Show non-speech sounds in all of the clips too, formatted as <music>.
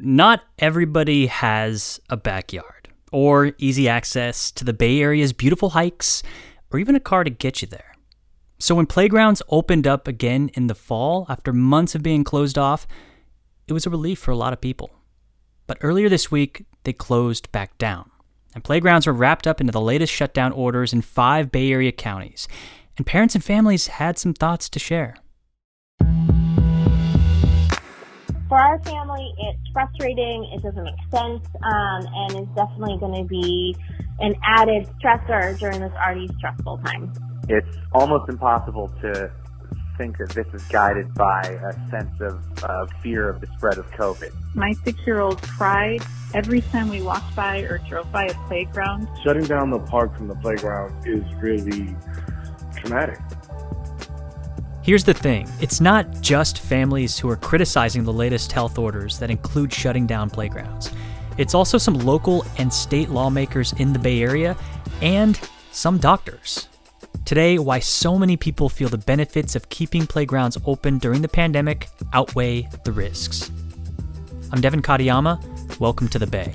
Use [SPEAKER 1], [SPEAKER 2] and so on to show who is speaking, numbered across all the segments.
[SPEAKER 1] Not everybody has a backyard or easy access to the Bay Area's beautiful hikes or even a car to get you there. So when playgrounds opened up again in the fall after months of being closed off, it was a relief for a lot of people. But earlier this week, they closed back down. And playgrounds were wrapped up into the latest shutdown orders in five Bay Area counties. And parents and families had some thoughts to share.
[SPEAKER 2] For our family, it's frustrating. It doesn't make sense, um, and it's definitely going to be an added stressor during this already stressful time.
[SPEAKER 3] It's almost impossible to think that this is guided by a sense of uh, fear of the spread of COVID.
[SPEAKER 4] My six-year-old cried every time we walked by or drove by a playground.
[SPEAKER 5] Shutting down the park from the playground is really traumatic.
[SPEAKER 1] Here's the thing it's not just families who are criticizing the latest health orders that include shutting down playgrounds. It's also some local and state lawmakers in the Bay Area and some doctors. Today, why so many people feel the benefits of keeping playgrounds open during the pandemic outweigh the risks. I'm Devin Katayama. Welcome to the Bay.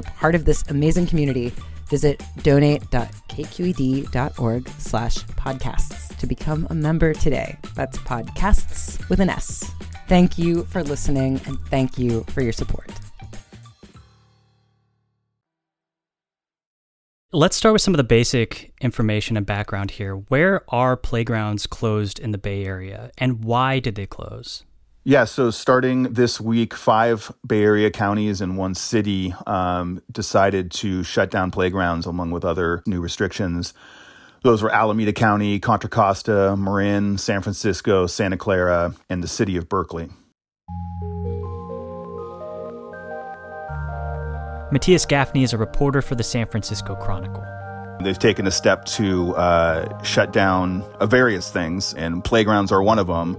[SPEAKER 6] a part of this amazing community, visit donate.kqed.org slash podcasts to become a member today. That's podcasts with an S. Thank you for listening and thank you for your support.
[SPEAKER 1] Let's start with some of the basic information and background here. Where are playgrounds closed in the Bay Area and why did they close?
[SPEAKER 7] Yeah, so starting this week, five Bay Area counties and one city um, decided to shut down playgrounds along with other new restrictions. Those were Alameda County, Contra Costa, Marin, San Francisco, Santa Clara, and the city of Berkeley.
[SPEAKER 1] Matthias Gafni is a reporter for the San Francisco Chronicle.
[SPEAKER 7] They've taken a step to uh, shut down uh, various things, and playgrounds are one of them.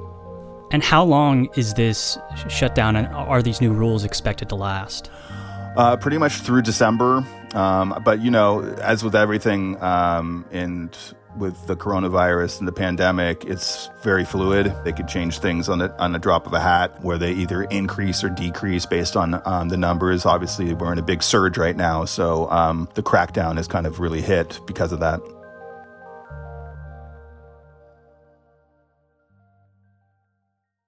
[SPEAKER 1] And how long is this shutdown, and are these new rules expected to last?
[SPEAKER 7] Uh, pretty much through December. Um, but, you know, as with everything um, and with the coronavirus and the pandemic, it's very fluid. They could change things on the on the drop of a hat, where they either increase or decrease based on um, the numbers. Obviously, we're in a big surge right now, so um, the crackdown has kind of really hit because of that.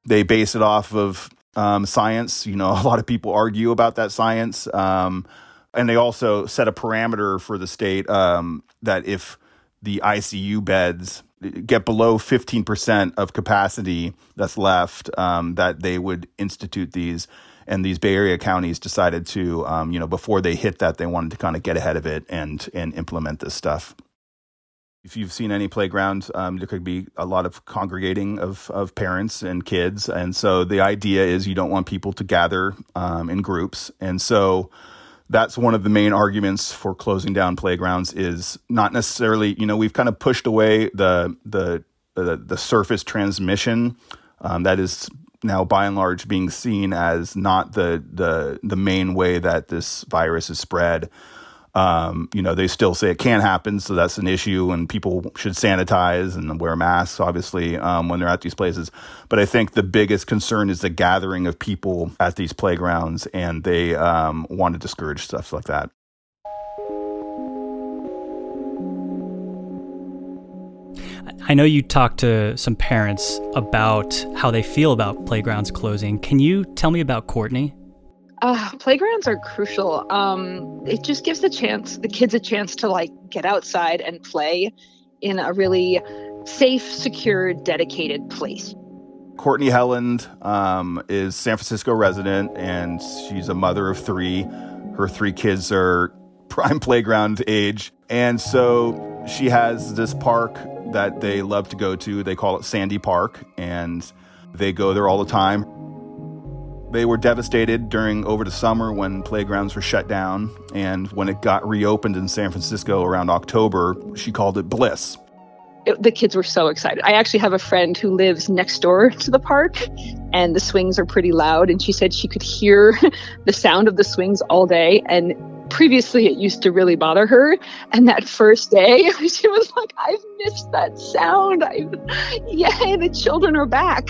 [SPEAKER 7] They base it off of um, science. You know, <laughs> a lot of people argue about that science. Um, and they also set a parameter for the state um, that if the ICU beds get below 15% of capacity that's left, um, that they would institute these. And these Bay Area counties decided to, um, you know, before they hit that, they wanted to kind of get ahead of it and and implement this stuff. If you've seen any playground, um, there could be a lot of congregating of, of parents and kids. And so the idea is you don't want people to gather um, in groups. And so that's one of the main arguments for closing down playgrounds is not necessarily, you know, we've kind of pushed away the, the, the, the surface transmission. Um, that is now by and large being seen as not the, the, the main way that this virus is spread. Um, you know, they still say it can happen, so that's an issue, and people should sanitize and wear masks, obviously, um, when they're at these places. But I think the biggest concern is the gathering of people at these playgrounds, and they um, want to discourage stuff like that.
[SPEAKER 1] I know you talked to some parents about how they feel about playgrounds closing. Can you tell me about Courtney?
[SPEAKER 8] Uh, playgrounds are crucial. Um, it just gives the chance, the kids a chance to like get outside and play in a really safe, secure, dedicated place.
[SPEAKER 7] Courtney Helland um, is San Francisco resident, and she's a mother of three. Her three kids are <laughs> prime playground age, and so she has this park that they love to go to. They call it Sandy Park, and they go there all the time. They were devastated during over the summer when playgrounds were shut down, and when it got reopened in San Francisco around October, she called it bliss.
[SPEAKER 8] It, the kids were so excited. I actually have a friend who lives next door <laughs> to the park, and the swings are pretty loud. And she said she could hear <laughs> the sound of the swings all day. And previously, it used to really bother her. And that first day, <laughs> she was like, "I've missed that sound. I, yeah, the children are back."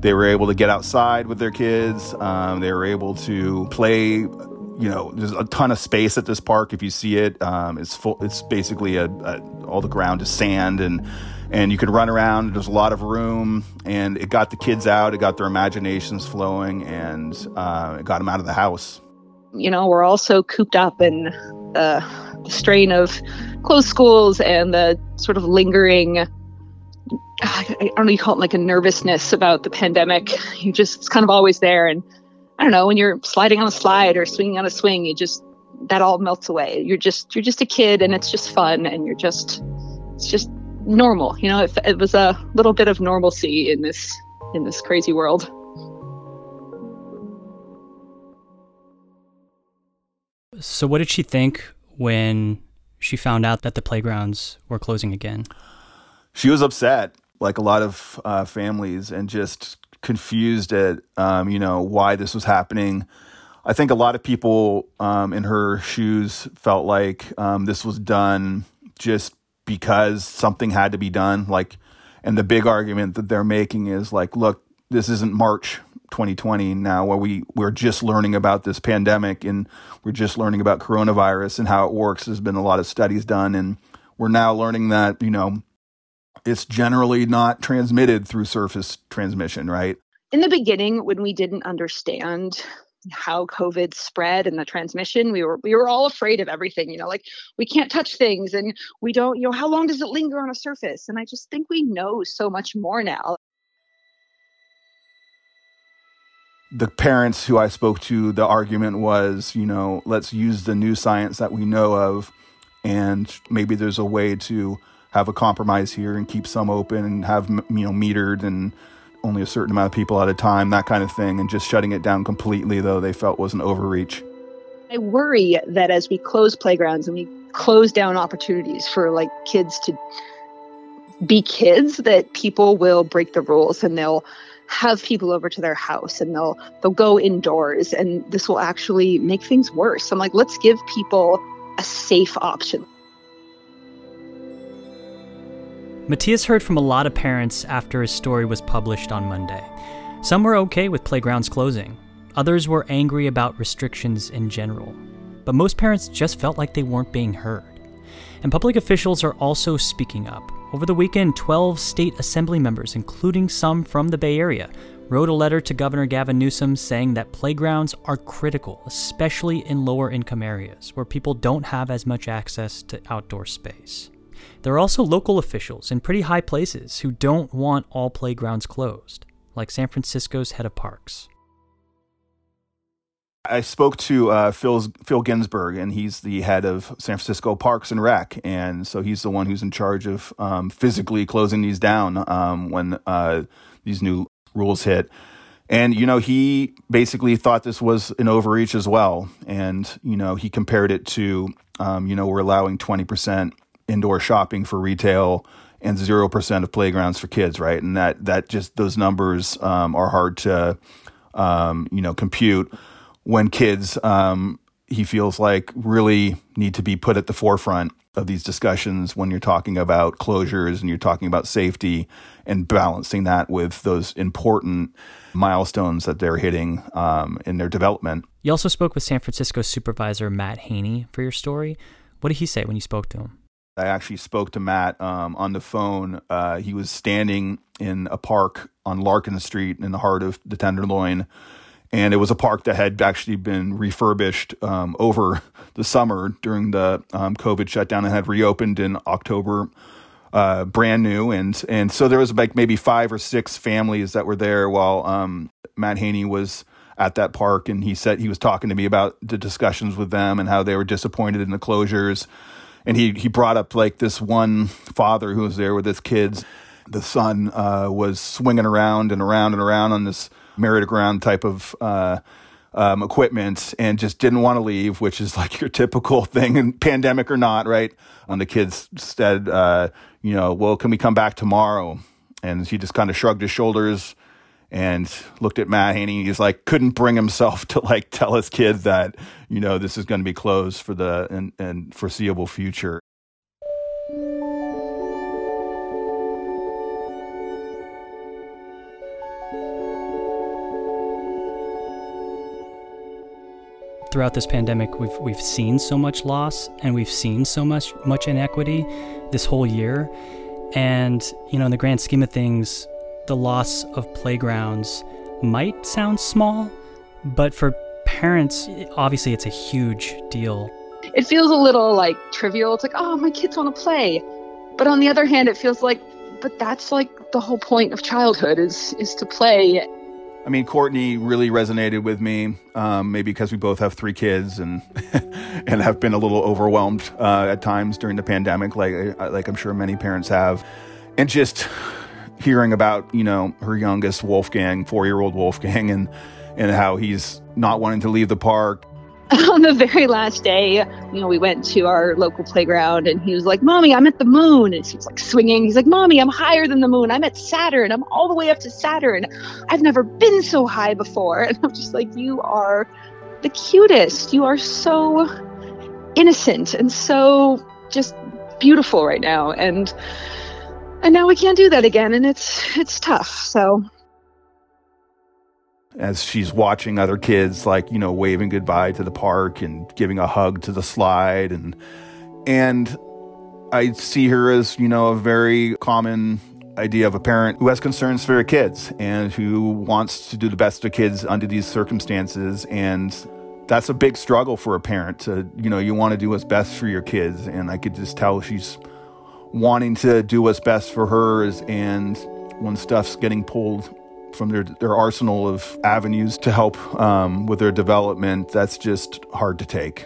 [SPEAKER 7] They were able to get outside with their kids. Um, they were able to play. You know, there's a ton of space at this park. If you see it, um, it's full. It's basically a, a, all the ground is sand, and and you can run around. There's a lot of room, and it got the kids out. It got their imaginations flowing, and uh, it got them out of the house.
[SPEAKER 8] You know, we're also cooped up in uh, the strain of closed schools and the sort of lingering I don't know, you call it like a nervousness about the pandemic. You just, it's kind of always there. And I don't know, when you're sliding on a slide or swinging on a swing, you just, that all melts away. You're just, you're just a kid and it's just fun and you're just, it's just normal. You know, it, it was a little bit of normalcy in this, in this crazy world.
[SPEAKER 1] So, what did she think when she found out that the playgrounds were closing again?
[SPEAKER 7] She was upset like a lot of uh, families, and just confused at um, you know why this was happening. I think a lot of people um, in her shoes felt like um, this was done just because something had to be done. Like, and the big argument that they're making is like, look, this isn't March 2020 now, where we we're just learning about this pandemic and we're just learning about coronavirus and how it works. There's been a lot of studies done, and we're now learning that you know it's generally not transmitted through surface transmission, right?
[SPEAKER 8] In the beginning, when we didn't understand how COVID spread and the transmission, we were we were all afraid of everything. You know, like we can't touch things, and we don't. You know, how long does it linger on a surface? And I just think we know so much more now.
[SPEAKER 7] The parents who I spoke to, the argument was, you know, let's use the new science that we know of, and maybe there's a way to have a compromise here and keep some open and have you know metered and only a certain amount of people at a time, that kind of thing, and just shutting it down completely, though they felt was an overreach.
[SPEAKER 8] I worry that as we close playgrounds and we close down opportunities for like kids to be kids, that people will break the rules and they'll have people over to their house and they'll they'll go indoors and this will actually make things worse. I'm like, let's give people a safe option.
[SPEAKER 1] Matthias heard from a lot of parents after his story was published on Monday. Some were okay with playgrounds closing, others were angry about restrictions in general. But most parents just felt like they weren't being heard. And public officials are also speaking up. Over the weekend, 12 state assembly members, including some from the Bay Area, wrote a letter to Governor Gavin Newsom saying that playgrounds are critical, especially in lower income areas where people don't have as much access to outdoor space. There are also local officials in pretty high places who don't want all playgrounds closed, like San Francisco's head of parks.
[SPEAKER 7] I spoke to uh, Phil Phil Ginsburg, and he's the head of San Francisco Parks and Rec, and so he's the one who's in charge of um, physically closing these down um, when uh, these new rules hit. And you know, he basically thought this was an overreach as well, and you know, he compared it to, um, you know, we're allowing twenty percent indoor shopping for retail and zero percent of playgrounds for kids, right? And that that just those numbers um, are hard to, um, you know, compute when kids, um, he feels like, really need to be put at the forefront of these discussions when you're talking about closures and you're talking about safety and balancing that with those important milestones that they're hitting um, in their development.
[SPEAKER 1] You also spoke with San Francisco supervisor Matt Haney for your story. What did he say when you spoke to him?
[SPEAKER 7] I actually spoke to Matt um, on the phone. Uh, he was standing in a park on Larkin Street in the heart of the Tenderloin and it was a park that had actually been refurbished um, over the summer during the um, COVID shutdown and had reopened in October, uh, brand new, and and so there was like maybe five or six families that were there while um, Matt Haney was at that park, and he said he was talking to me about the discussions with them and how they were disappointed in the closures, and he he brought up like this one father who was there with his kids. The son uh, was swinging around and around and around on this merry-go-round type of uh, um, equipment and just didn't want to leave, which is like your typical thing, in pandemic or not, right? When the kids said, uh, you know, well, can we come back tomorrow? And he just kind of shrugged his shoulders and looked at Matt Haney. He's like, couldn't bring himself <laughs> to like tell his kids that, you know, this is going to be closed for the and, and foreseeable future.
[SPEAKER 1] throughout this pandemic we've we've seen so much loss and we've seen so much much inequity this whole year and you know in the grand scheme of things the loss of playgrounds might sound small but for parents obviously it's a huge deal.
[SPEAKER 8] It feels a little like trivial. It's like oh my kids want to play. But on the other hand it feels like but that's like the whole point of childhood is is to play.
[SPEAKER 7] I mean, Courtney really resonated with me, um, maybe because we both have three kids and <laughs> and have been a little overwhelmed uh, at times during the pandemic, like like I'm sure many parents have, and just hearing about you know her youngest Wolfgang, four year old Wolfgang, and and how he's not wanting to leave the park <laughs>
[SPEAKER 8] on the very last day, you know, we went to our local playground and he was like, Mommy, I'm at the moon. And he was like swinging. He's like, Mommy, I'm higher than the moon. I'm at Saturn. I'm all the way up to Saturn. I've never been so high before. <laughs> And I'm just like, You are the cutest. You are so innocent and so just beautiful right now. And and now we can't do that again and it's it's tough. So
[SPEAKER 7] as she's watching other kids like you know waving goodbye to the park and giving a hug to the slide and and I see her as you know a very common idea of a parent who has concerns for her kids and who wants to do the best to kids under these circumstances and that's a big struggle for a parent to you know you want to do what's best for your kids and I could just tell she's wanting to do what's best for hers and when stuff's getting pulled from their, their arsenal of avenues to help um, with their development, that's just hard to take.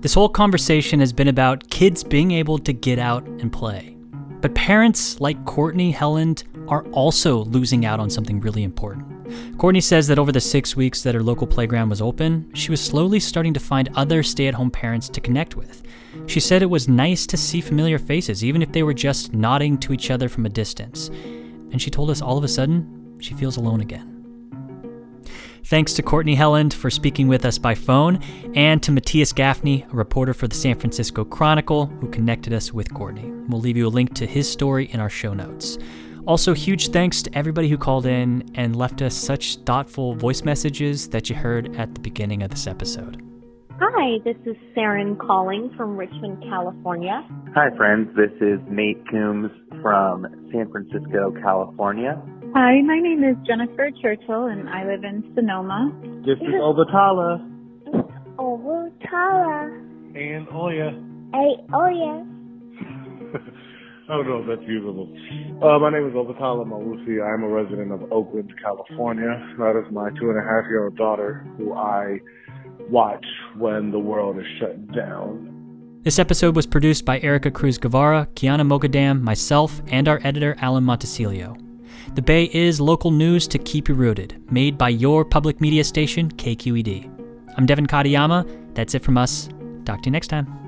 [SPEAKER 1] This whole conversation has been about kids being able to get out and play. But parents like Courtney Helland are also losing out on something really important. Courtney says that over the six weeks that her local playground was open, she was slowly starting to find other stay at home parents to connect with. She said it was nice to see familiar faces, even if they were just nodding to each other from a distance. And she told us all of a sudden, she feels alone again. Thanks to Courtney Helland for speaking with us by phone, and to Matthias Gafni, a reporter for the San Francisco Chronicle, who connected us with Courtney. We'll leave you a link to his story in our show notes. Also, huge thanks to everybody who called in and left us such thoughtful voice messages that you heard at the beginning of this episode.
[SPEAKER 2] Hi, this is Saren calling from Richmond, California.
[SPEAKER 3] Hi, friends. This is Nate Coombs from San Francisco, California.
[SPEAKER 4] Hi, my name is Jennifer Churchill, and I live in Sonoma.
[SPEAKER 5] This is Obatala.
[SPEAKER 2] Obatala.
[SPEAKER 5] And Oya.
[SPEAKER 2] Hey, Oya. <laughs>
[SPEAKER 5] I don't know if that's usable. Uh, my name is Obatala Mawusi. I'm a resident of Oakland, California. That is my two and a half year old daughter who I watch when the world is shut down.
[SPEAKER 1] This episode was produced by Erica Cruz Guevara, Kiana Mogadam, myself, and our editor, Alan Montecillo. The Bay is local news to keep you rooted, made by your public media station, KQED. I'm Devin Katayama. That's it from us. Talk to you next time.